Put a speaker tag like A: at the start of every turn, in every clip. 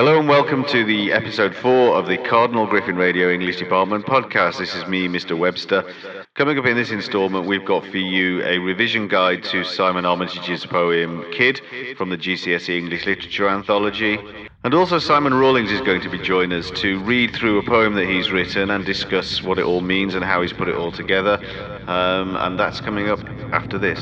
A: Hello and welcome to the episode four of the Cardinal Griffin Radio English Department podcast. This is me, Mr. Webster. Coming up in this instalment, we've got for you a revision guide to Simon Armitage's poem Kid from the GCSE English Literature Anthology. And also, Simon Rawlings is going to be joining us to read through a poem that he's written and discuss what it all means and how he's put it all together. Um, and that's coming up after this.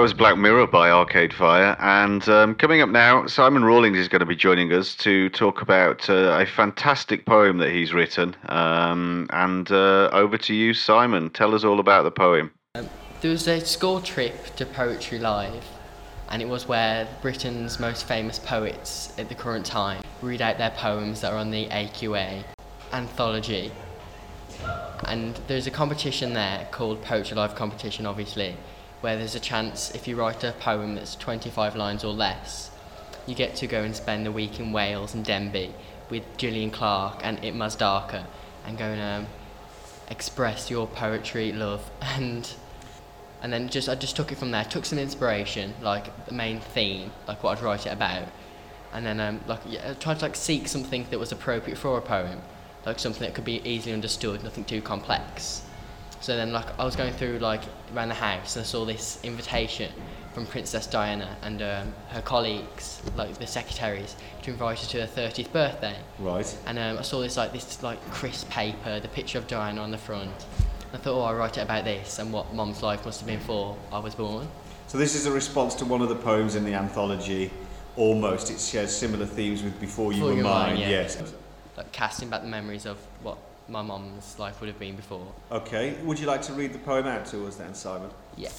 A: Was Black Mirror by Arcade Fire. And um, coming up now, Simon Rawlings is going to be joining us to talk about uh, a fantastic poem that he's written. Um, and uh, over to you, Simon. Tell us all about the poem.
B: Um, there was a school trip to Poetry Live, and it was where Britain's most famous poets at the current time read out their poems that are on the AQA anthology. And there's a competition there called Poetry Live Competition, obviously where there's a chance if you write a poem that's 25 lines or less, you get to go and spend a week in Wales and Denbigh with Gillian Clarke and Imtiaz Dharker and go and um, express your poetry love and and then just I just took it from there. Took some inspiration, like the main theme, like what I'd write it about, and then um, like yeah, I tried to like seek something that was appropriate for a poem, like something that could be easily understood, nothing too complex. So then like I was going through like around the house and I saw this invitation from Princess Diana and um, her colleagues, like the secretaries, to invite her to her 30th birthday.
C: Right.
B: And um, I saw this like this like crisp paper, the picture of Diana on the front. I thought, oh, I'll write it about this and what mum's life must have been for I was born.
C: So this is a response to one of the poems in the anthology. Almost, it shares similar themes with Before You
B: Before
C: Were
B: You
C: Mine.
B: Mine, yeah.
C: Yes.
B: Like casting back the memories of what my mom's life would have been before.
C: Okay. Would you like to read the poem out to us then, Simon?
B: Yeah.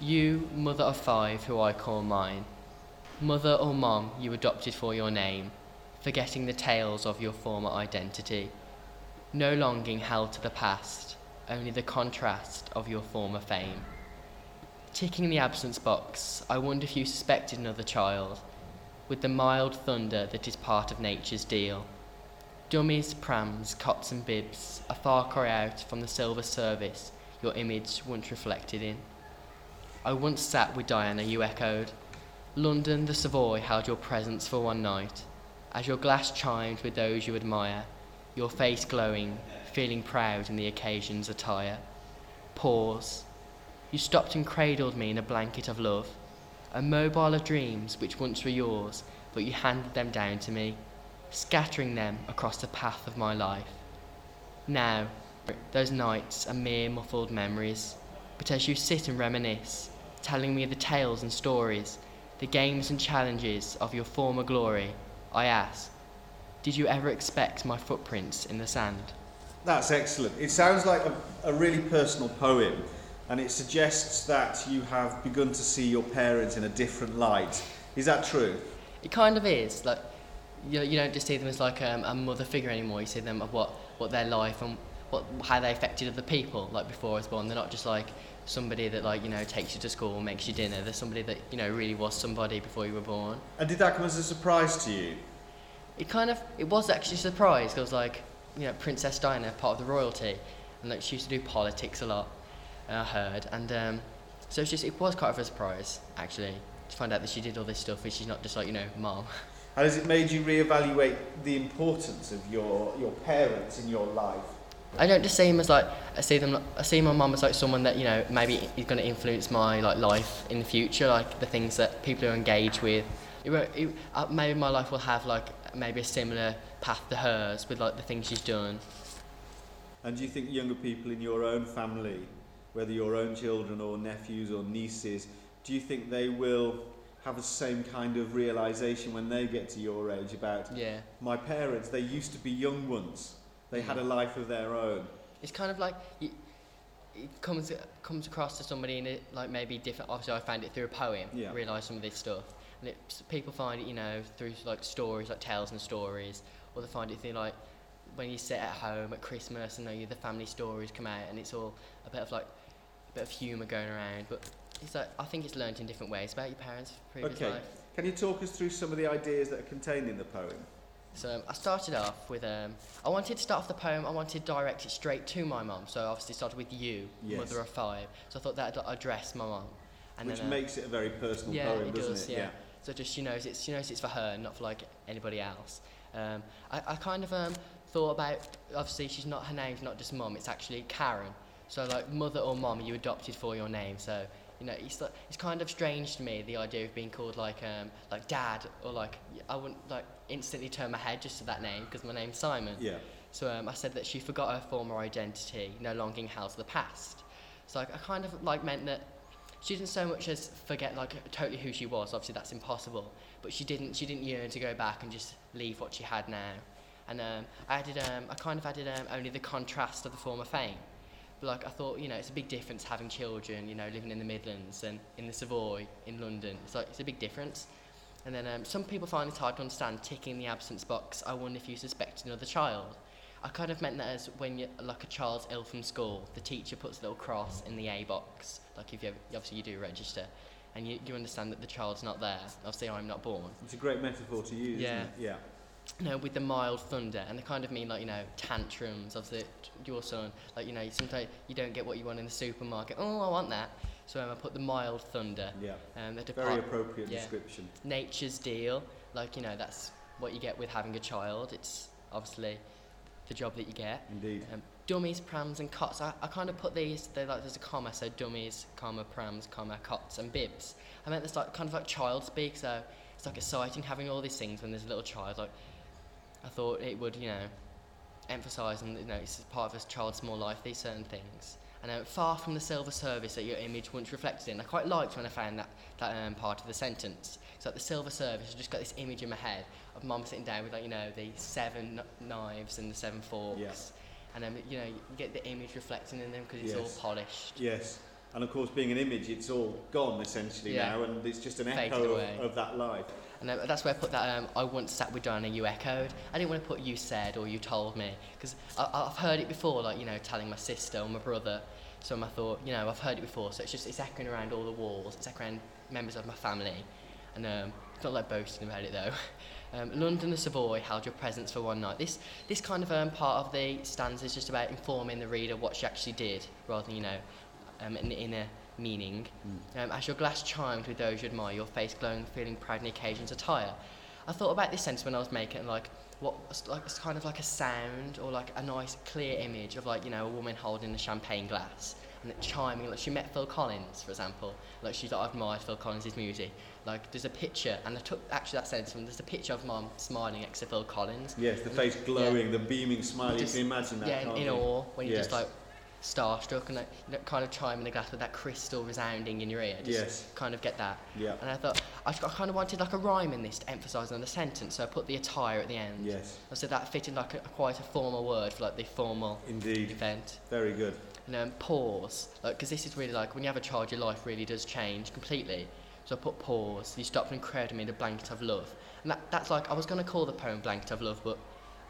B: you, mother of five, who I call mine. Mother or mom you adopted for your name, forgetting the tales of your former identity. No longing held to the past, only the contrast of your former fame. Ticking the absence box, I wonder if you suspected another child, with the mild thunder that is part of nature's deal. Dummies, prams, cots, and bibs, a far cry out from the silver service your image once reflected in. I once sat with Diana, you echoed. London, the Savoy held your presence for one night. As your glass chimed with those you admire, your face glowing, feeling proud in the occasion's attire. Pause. You stopped and cradled me in a blanket of love, a mobile of dreams which once were yours, but you handed them down to me, scattering them across the path of my life. Now, those nights are mere muffled memories, but as you sit and reminisce, telling me the tales and stories, the games and challenges of your former glory, I ask, did you ever expect my footprints in the sand?
C: That's excellent. It sounds like a, a really personal poem, and it suggests that you have begun to see your parents in a different light. Is that true?
B: It kind of is. Like, you, you don't just see them as like um, a mother figure anymore. You see them of what, what their life and what how they affected other people. Like before I was born, they're not just like somebody that like you know takes you to school, makes you dinner. They're somebody that you know really was somebody before you were born.
C: And did that come as a surprise to you?
B: It kind of it was actually a surprise because like you know Princess Diana, part of the royalty, and like she used to do politics a lot. uh, I heard, and um, so it's just it was quite of a surprise actually to find out that she did all this stuff and she's not just like you know mom.
C: And has it made you reevaluate the importance of your, your parents in your life?
B: I don't just see him as like I see them. I see my mum as like someone that you know maybe is going to influence my like life in the future, like the things that people are engaged with. It, won't- it, uh, maybe my life will have like maybe a similar path to hers with like the things she's done.
C: And do you think younger people in your own family, whether your own children or nephews or nieces, do you think they will have the same kind of realization when they get to your age about
B: Yeah,
C: my parents, they used to be young ones. They had a mm. life of their own.
B: it's kind of like you, it comes comes across to somebody in it like maybe different. Obviously, I found it through a poem.
C: Yeah.
B: Realise some of this stuff, and it, people find it you know through like stories, like tales and stories, or they find it through like when you sit at home at Christmas and you the family stories come out, and it's all a bit of like a bit of humour going around. But it's like I think it's learnt in different ways about your parents' previous
C: Okay.
B: life.
C: Can you talk us through some of the ideas that are contained in the poem?
B: So um, I started off with um, I wanted to start off the poem. I wanted to direct it straight to my mum. So I obviously started with you,
C: Yes.
B: mother of five. So I thought that would address my mum. And
C: Which
B: then, uh,
C: makes it a very personal
B: yeah,
C: poem,
B: it
C: doesn't
B: does,
C: it?
B: yeah. So just she knows it's she knows it's for her, not for like anybody else. Um, I, I kind of um, thought about obviously she's not her name's not just mum. It's actually Karen. So like mother or mum, you adopted for your name. So you know it's like, it's kind of strange to me the idea of being called like um, like dad or like I wouldn't like instantly turn my head just to that name because my name's Simon.
C: Yeah.
B: So um, I said that she forgot her former identity, no longer held the past. So like, I kind of like meant that she didn't so much as forget like totally who she was. Obviously that's impossible, but she didn't she didn't yearn to go back and just leave what she had now. And um, I added um, I kind of added um, only the contrast of the former fame. But like I thought, you know, it's a big difference having children, you know, living in the Midlands and in the Savoy in London. It's like it's a big difference. And then um, some people find it hard to understand ticking the absence box. I wonder if you suspect another child. I kind of meant that as when you like a child's ill from school, the teacher puts a little cross in the A box. Like if you obviously you do register, and you, you understand that the child's not there. Obviously I'm not born.
C: It's a great metaphor to use,
B: Yeah.
C: Yeah.
B: You know, with the mild thunder, and they kind of mean like you know tantrums of the your son. Like you know, sometimes you don't get what you want in the supermarket. Oh, I want that. So um, I put the mild thunder.
C: Yeah.
B: Um, the
C: Very appropriate
B: yeah.
C: description.
B: nature's deal. Like, you know, that's what you get with having a child. It's obviously the job that you get.
C: Indeed.
B: Um, dummies, prams, and cots. I, I kind of put these, they're like, there's a comma, so dummies, comma, prams, comma, cots, and bibs. I meant this like kind of like child speak, so it's like exciting having all these things when there's a little child. Like, I thought it would, you know, emphasise and, you know, it's part of a child's small life, these certain things. And uh, far from the silver service that your image once reflected in. I quite liked when I found that, that um, part of the sentence. So at the silver service, I just got this image in my head of mum sitting down with like, you know, the seven knives and the seven forks.
C: Yeah.
B: And then, you know, you get the image reflecting in them because it's
C: Yes.
B: all polished.
C: Yes. And of course, being an image, it's all gone essentially
B: Yeah.
C: now, and it's just an
B: Faded
C: echo of, of that life.
B: And uh, that's where I put that. Um, I once sat with Diana, you echoed. I didn't want to put you said or you told me because I've heard it before, like you know, telling my sister or my brother. So I thought, you know, I've heard it before. So it's just it's echoing around all the walls. It's echoing around members of my family, and um, it's not like boasting about it though. Um, London and Savoy held your presence for one night. This this kind of um, part of the stanza is just about informing the reader what she actually did, rather than you know, um, an inner meaning. Um, as your glass chimed with those you admire, your face glowing, feeling proud in the occasion's attire. I thought about this sense when I was making it, like what it's like it's kind of like a sound or like a nice clear image of like you know a woman holding a champagne glass and it chiming like she met Phil Collins for example like she's like I admired Phil Collins' music like there's a picture and I took actually that sense from there's a picture of mum smiling next to Phil Collins
C: Yes, the face glowing, the beaming smile.
B: Just-
C: you can imagine that.
B: yeah, in,
C: can't
B: in awe when you're just like starstruck and like, you kind of chiming the glass with that crystal resounding in your ear. Just
C: Yes.
B: kind of get that.
C: Yeah.
B: And I thought I, I kind of wanted like a rhyme in this to emphasise on the sentence, so I put the attire at the end.
C: Yes,
B: I said that fitted like a, quite a formal word for like the formal
C: indeed.
B: event.
C: Very good.
B: And um, pause, like because this is really like when you have a child, your life really does change completely. So I put pause. You stopped and crowded me in a blanket of love, and that, that's like I was gonna call the poem blanket of love, but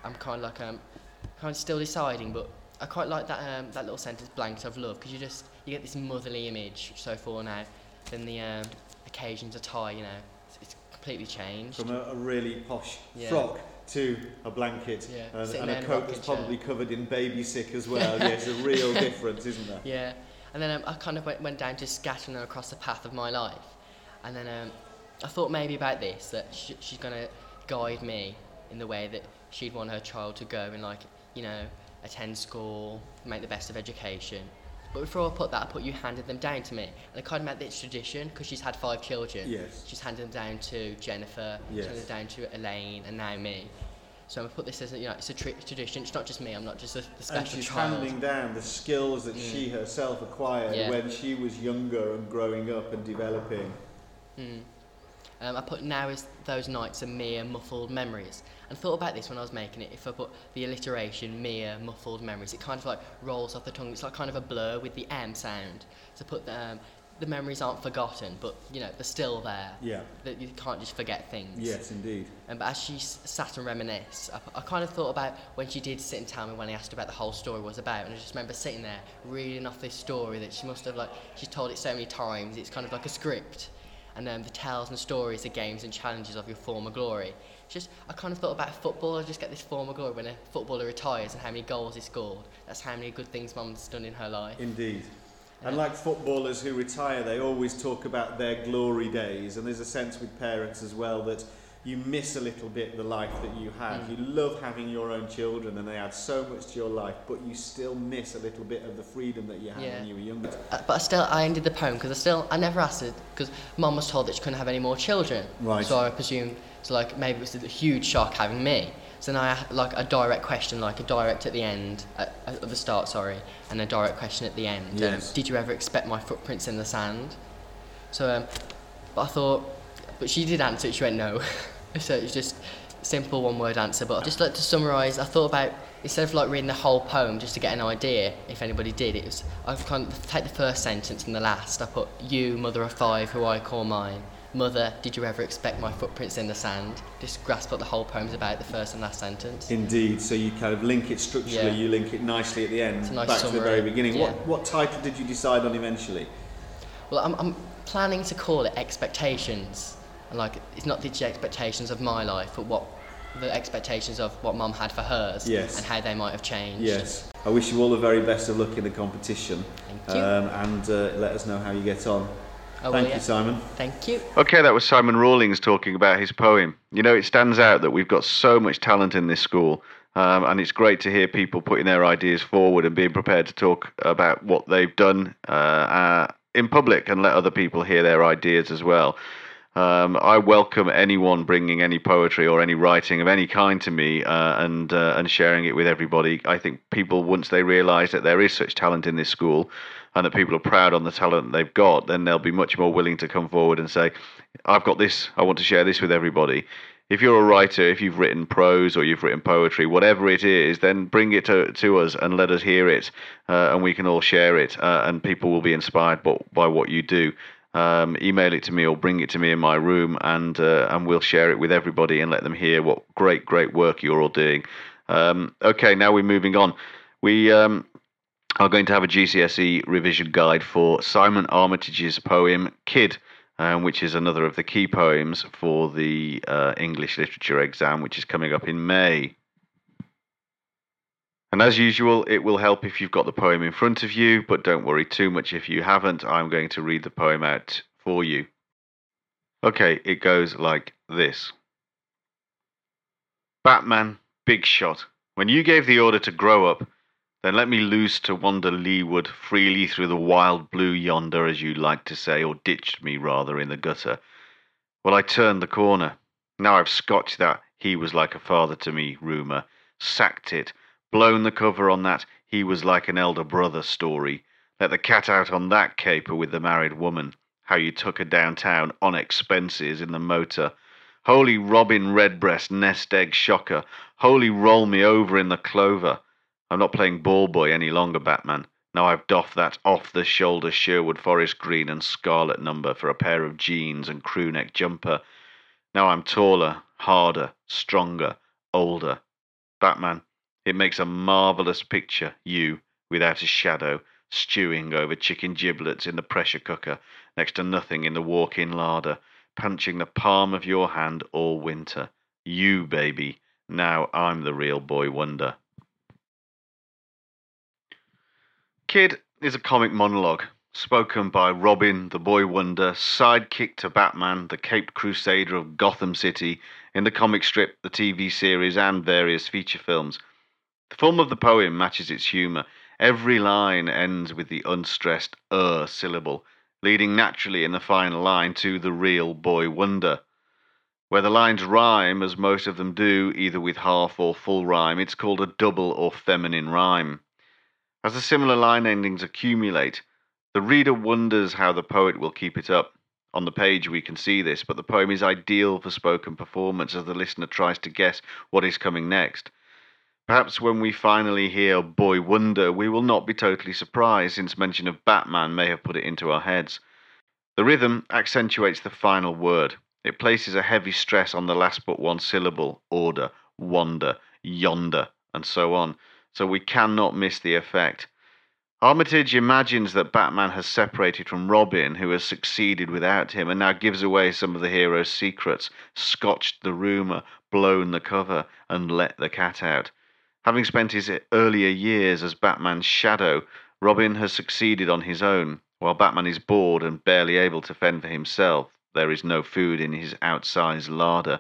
B: I'm kind of like um, kind of still deciding. But I quite like that um, that little sentence blanket of love because you just you get this motherly image so far now. Then the um, occasions attire, you know, it's, it's completely changed.
C: From a, a really posh
B: Yeah.
C: frock to a blanket
B: Yeah,
C: and, and a coat that's probably
B: chair.
C: covered in baby sick as well. yes, a real difference, isn't there?
B: Yeah, and then um, I kind of went, went down to scattering her across the path of my life, and then um, I thought maybe about this that sh- she's gonna guide me in the way that she'd want her child to go and like you know attend school, make the best of education. But before I put that, I put you handed them down to me, and I kind of meant this tradition because she's had five children.
C: Yes.
B: She's handed them down to Jennifer.
C: Yes.
B: She's handed them down to Elaine, and now me. So I put this as a, you know it's a tri- tradition. It's not just me. I'm not just a, the special
C: And she's
B: child.
C: handing down the skills that she herself acquired
B: Yeah.
C: when she was younger and growing up and developing.
B: Mm. Um, I put now as those nights are mere muffled memories. And thought about this when I was making it. If I put the alliteration mere muffled memories, it kind of like rolls off the tongue. It's like kind of a blur with the M sound. So put the, um, the memories aren't forgotten, but you know they're still there.
C: Yeah.
B: That you can't just forget things.
C: Yes, indeed.
B: Um, but as she s- sat and reminisced, I, I kind of thought about when she did sit and tell me when I asked her about the whole story was about, and I just remember sitting there reading off this story that she must have like she's told it so many times. It's kind of like a script, and um, the tales and stories, the games and challenges of your former glory. It's just I kind of thought about football. I just get this former glory when a footballer retires and how many goals he scored. That's how many good things mum's done in her life.
C: Indeed. And like footballers who retire, they always talk about their glory days. And there's a sense with parents as well that you miss a little bit the life that you had.
B: Mm.
C: You love having your own children and they add so much to your life, but you still miss a little bit of the freedom that you had
B: Yeah.
C: when you were younger.
B: Uh, but I still I ended the poem because I still I never asked it because mum was told that she couldn't have any more children.
C: Right.
B: So I presumed so like maybe it was a huge shock having me. So now I had like a direct question, like a direct at the end, at, at the start, sorry, and a direct question at the end. Um,
C: Yes.
B: did you ever expect my footprints in the sand? So, um, but I thought, but she did answer it. She went no. so it's just simple one word answer. But I'd just like to summarise, I thought about instead of like reading the whole poem just to get an idea if anybody did it was I kind of take the first sentence and the last. I put you, mother of five, who I call mine. Mother, did you ever expect my footprints in the sand? Just grasp what the whole poem's about, the first and last sentence.
C: Indeed, so you kind of link it structurally,
B: Yeah.
C: you link it nicely at the end,
B: It's a nice
C: back to the very beginning.
B: yeah.
C: What, what title did you decide on eventually?
B: Well, I'm, I'm planning to call it expectations. And like, it's not the expectations of my life, but what the expectations of what mum had for hers
C: Yes.
B: and how they might have changed.
C: Yes. I wish you all the very best of luck in the competition.
B: Thank you.
C: Um, and uh, let us know how you get on.
B: Oh, well,
C: Thank
B: yeah.
C: you, Simon.
B: Thank you.
D: Okay, that was Simon Rawlings talking about his poem. You know, it stands out that we've got so much talent in this school, um, and it's great to hear people putting their ideas forward and being prepared to talk about what they've done uh, uh, in public and let other people hear their ideas as well. Um, I welcome anyone bringing any poetry or any writing of any kind to me uh, and uh, and sharing it with everybody. I think people once they realise that there is such talent in this school, and that people are proud on the talent they've got, then they'll be much more willing to come forward and say, "I've got this. I want to share this with everybody." If you're a writer, if you've written prose or you've written poetry, whatever it is, then bring it to, to us and let us hear it, uh, and we can all share it, uh, and people will be inspired by, by what you do um, email it to me or bring it to me in my room, and uh, and we'll share it with everybody and let them hear what great great work you're all doing. Um, okay, now we're moving on. We um, are going to have a GCSE revision guide for Simon Armitage's poem "Kid." Um, which is another of the key poems for the uh, English literature exam, which is coming up in May. And as usual, it will help if you've got the poem in front of you, but don't worry too much if you haven't. I'm going to read the poem out for you. Okay, it goes like this Batman, big shot. When you gave the order to grow up, then let me loose to wander leeward freely through the wild blue yonder, as you like to say, or ditched me rather in the gutter. Well, I turned the corner. Now I've scotched that he was like a father to me rumour, sacked it, blown the cover on that he was like an elder brother story. Let the cat out on that caper with the married woman. How you took her downtown on expenses in the motor. Holy Robin Redbreast nest egg shocker. Holy roll me over in the clover. I'm not playing ball boy any longer, Batman. Now I've doffed that off the shoulder Sherwood Forest green and scarlet number for a pair of jeans and crew neck jumper. Now I'm taller, harder, stronger, older. Batman, it makes a marvellous picture, you, without a shadow, stewing over chicken giblets in the pressure cooker, next to nothing in the walk in larder, punching the palm of your hand all winter. You, baby, now I'm the real boy wonder. Kid is a comic monologue spoken by Robin, the boy wonder, sidekick to Batman, the Caped Crusader of Gotham City, in the comic strip, the TV series, and various feature films. The form of the poem matches its humour. Every line ends with the unstressed er syllable, leading naturally in the final line to the real boy wonder. Where the lines rhyme, as most of them do, either with half or full rhyme, it's called a double or feminine rhyme. As the similar line endings accumulate, the reader wonders how the poet will keep it up. On the page, we can see this, but the poem is ideal for spoken performance as the listener tries to guess what is coming next. Perhaps when we finally hear Boy Wonder, we will not be totally surprised, since mention of Batman may have put it into our heads. The rhythm accentuates the final word. It places a heavy stress on the last but one syllable, order, wander, yonder, and so on, so we cannot miss the effect. Armitage imagines that Batman has separated from Robin, who has succeeded without him, and now gives away some of the hero's secrets, scotched the rumour, blown the cover, and let the cat out. Having spent his earlier years as Batman's shadow, Robin has succeeded on his own. While Batman is bored and barely able to fend for himself, there is no food in his outsized larder.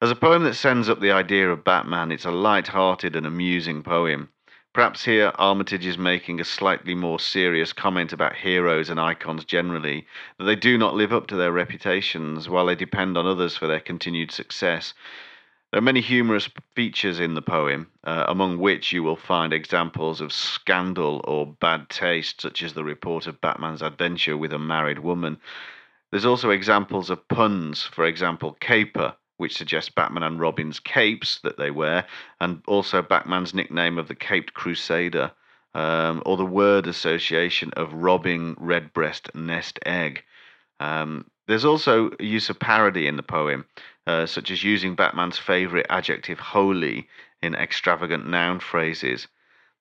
D: As a poem that sends up the idea of Batman, it's a light-hearted and amusing poem. Perhaps here Armitage is making a slightly more serious comment about heroes and icons generally, that they do not live up to their reputations while they depend on others for their continued success. There are many humorous features in the poem, uh, among which you will find examples of scandal or bad taste, such as the report of Batman's adventure with a married woman. There's also examples of puns, for example, caper, which suggests Batman and Robin's capes that they wear, and also Batman's nickname of the Caped Crusader, um, or the word association of robbing redbreast nest egg. Um, there's also a use of parody in the poem, uh, such as using Batman's favourite adjective, holy, in extravagant noun phrases.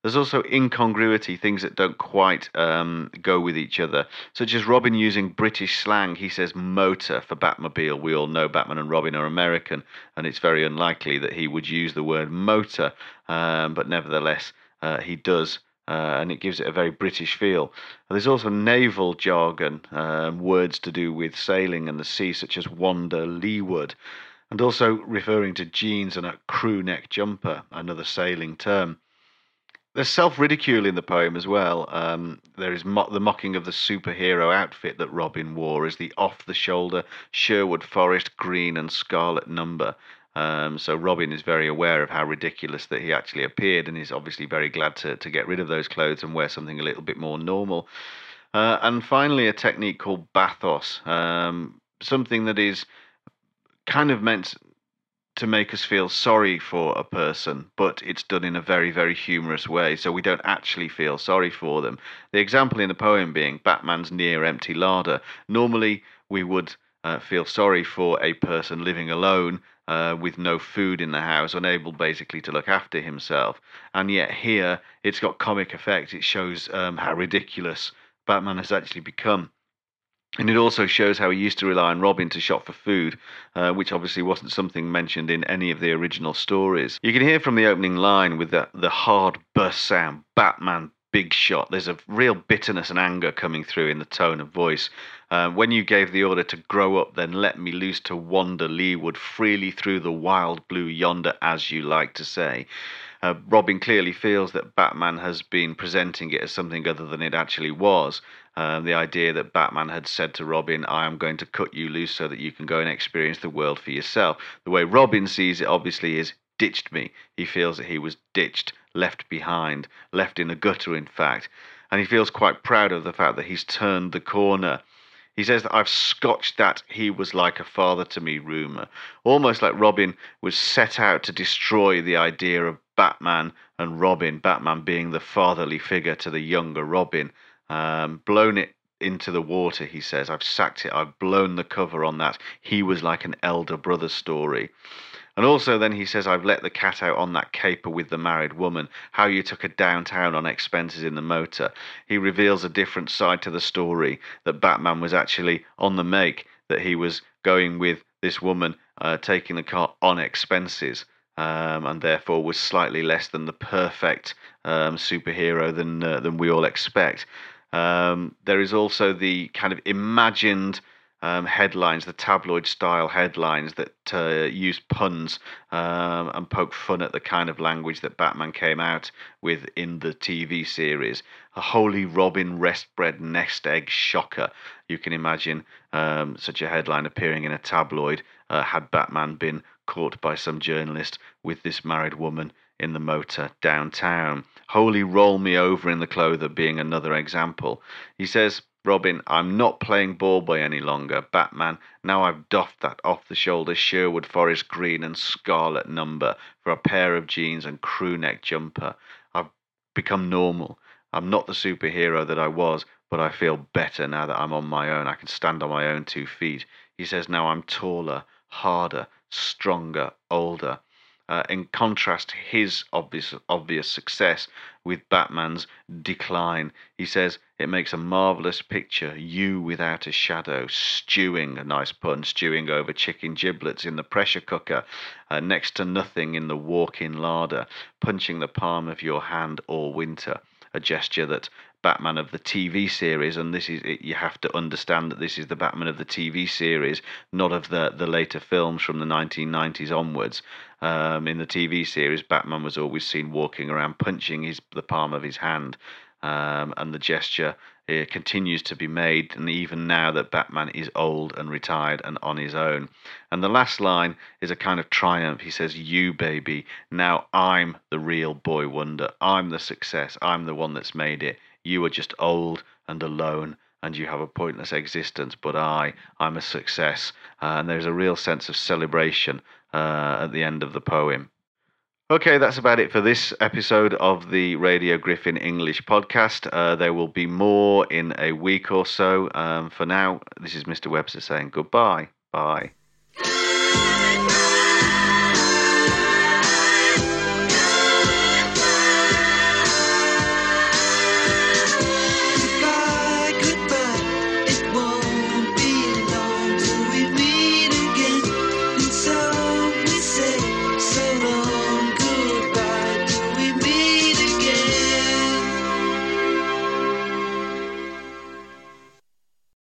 D: There's also incongruity, things that don't quite um, go with each other, such as Robin using British slang. He says motor for Batmobile. We all know Batman and Robin are American, and it's very unlikely that he would use the word motor, um, but nevertheless, uh, he does. Uh, and it gives it a very British feel. There's also naval jargon, um, words to do with sailing and the sea, such as wander leeward, and also referring to jeans and a crew neck jumper, another sailing term. There's self ridicule in the poem as well. Um, there is mo- the mocking of the superhero outfit that Robin wore as the off the shoulder Sherwood Forest green and scarlet number. Um, so Robin is very aware of how ridiculous that he actually appeared and is obviously very glad to, to get rid of those clothes and wear something a little bit more normal. Uh, and finally, a technique called bathos, um, something that is kind of meant to make us feel sorry for a person, but it's done in a very, very humorous way, so we don't actually feel sorry for them. The example in the poem being Batman's near empty larder. Normally, we would uh, feel sorry for a person living alone uh, with no food in the house, unable basically to look after himself. And yet, here, it's got comic effect. It shows um, how ridiculous Batman has actually become. And it also shows how he used to rely on Robin to shop for food, uh, which obviously wasn't something mentioned in any of the original stories. You can hear from the opening line with the, the hard burst sound Batman, big shot. There's a real bitterness and anger coming through in the tone of voice. Uh, when you gave the order to grow up, then let me loose to wander leeward freely through the wild blue yonder, as you like to say. Uh, Robin clearly feels that Batman has been presenting it as something other than it actually was. Um, the idea that Batman had said to Robin, I am going to cut you loose so that you can go and experience the world for yourself. The way Robin sees it, obviously, is ditched me. He feels that he was ditched, left behind, left in the gutter, in fact. And he feels quite proud of the fact that he's turned the corner. He says that I've scotched that he was like a father to me rumour. Almost like Robin was set out to destroy the idea of Batman and Robin, Batman being the fatherly figure to the younger Robin. Um, blown it into the water, he says. I've sacked it. I've blown the cover on that. He was like an elder brother story. And also, then he says, I've let the cat out on that caper with the married woman, how you took her downtown on expenses in the motor. He reveals a different side to the story that Batman was actually on the make, that he was going with this woman, uh, taking the car on expenses um, and therefore was slightly less than the perfect um, superhero than uh, than we all expect. Um, there is also the kind of imagined um, headlines, the tabloid style headlines that uh, use puns um, and poke fun at the kind of language that Batman came out with in the TV series. A holy Robin Redbreast nest egg shocker. You can imagine um, such a headline appearing in a tabloid uh, had Batman been caught by some journalist with this married woman in the motor downtown. Holy roll me over in the clother being another example. He says, Robin, I'm not playing ball boy any longer. Batman, now I've doffed that off the shoulder Sherwood Forest green and scarlet number for a pair of jeans and crew neck jumper. I've become normal. I'm not the superhero that I was, but I feel better now that I'm on my own. I can stand on my own two feet. He says now I'm taller, harder, stronger, older. Uh, in contrast, his obvious obvious success with Batman's decline. He says it makes a marvelous picture. You without a shadow, stewing a nice pun, stewing over chicken giblets in the pressure cooker, uh, next to nothing in the walk-in larder, punching the palm of your hand all winter. A gesture that Batman of the TV series, and this is it, you have to understand that this is the Batman of the TV series, not of the the later films from the 1990s onwards. Um, in the TV series, Batman was always seen walking around punching his the palm of his hand, um, and the gesture uh, continues to be made, and even now that Batman is old and retired and on his own. And the last line is a kind of triumph. He says, You, baby, now I'm the real boy wonder. I'm the success. I'm the one that's made it. You are just old and alone and you have a pointless existence, but I, I'm a success. Uh, and there's a real sense of celebration uh, at the end of the poem. Okay, that's about it for this episode of the Radio Griffin English podcast. Uh, there will be more in a week or so. Um, for now, this is Mr. Webster saying goodbye. Bye.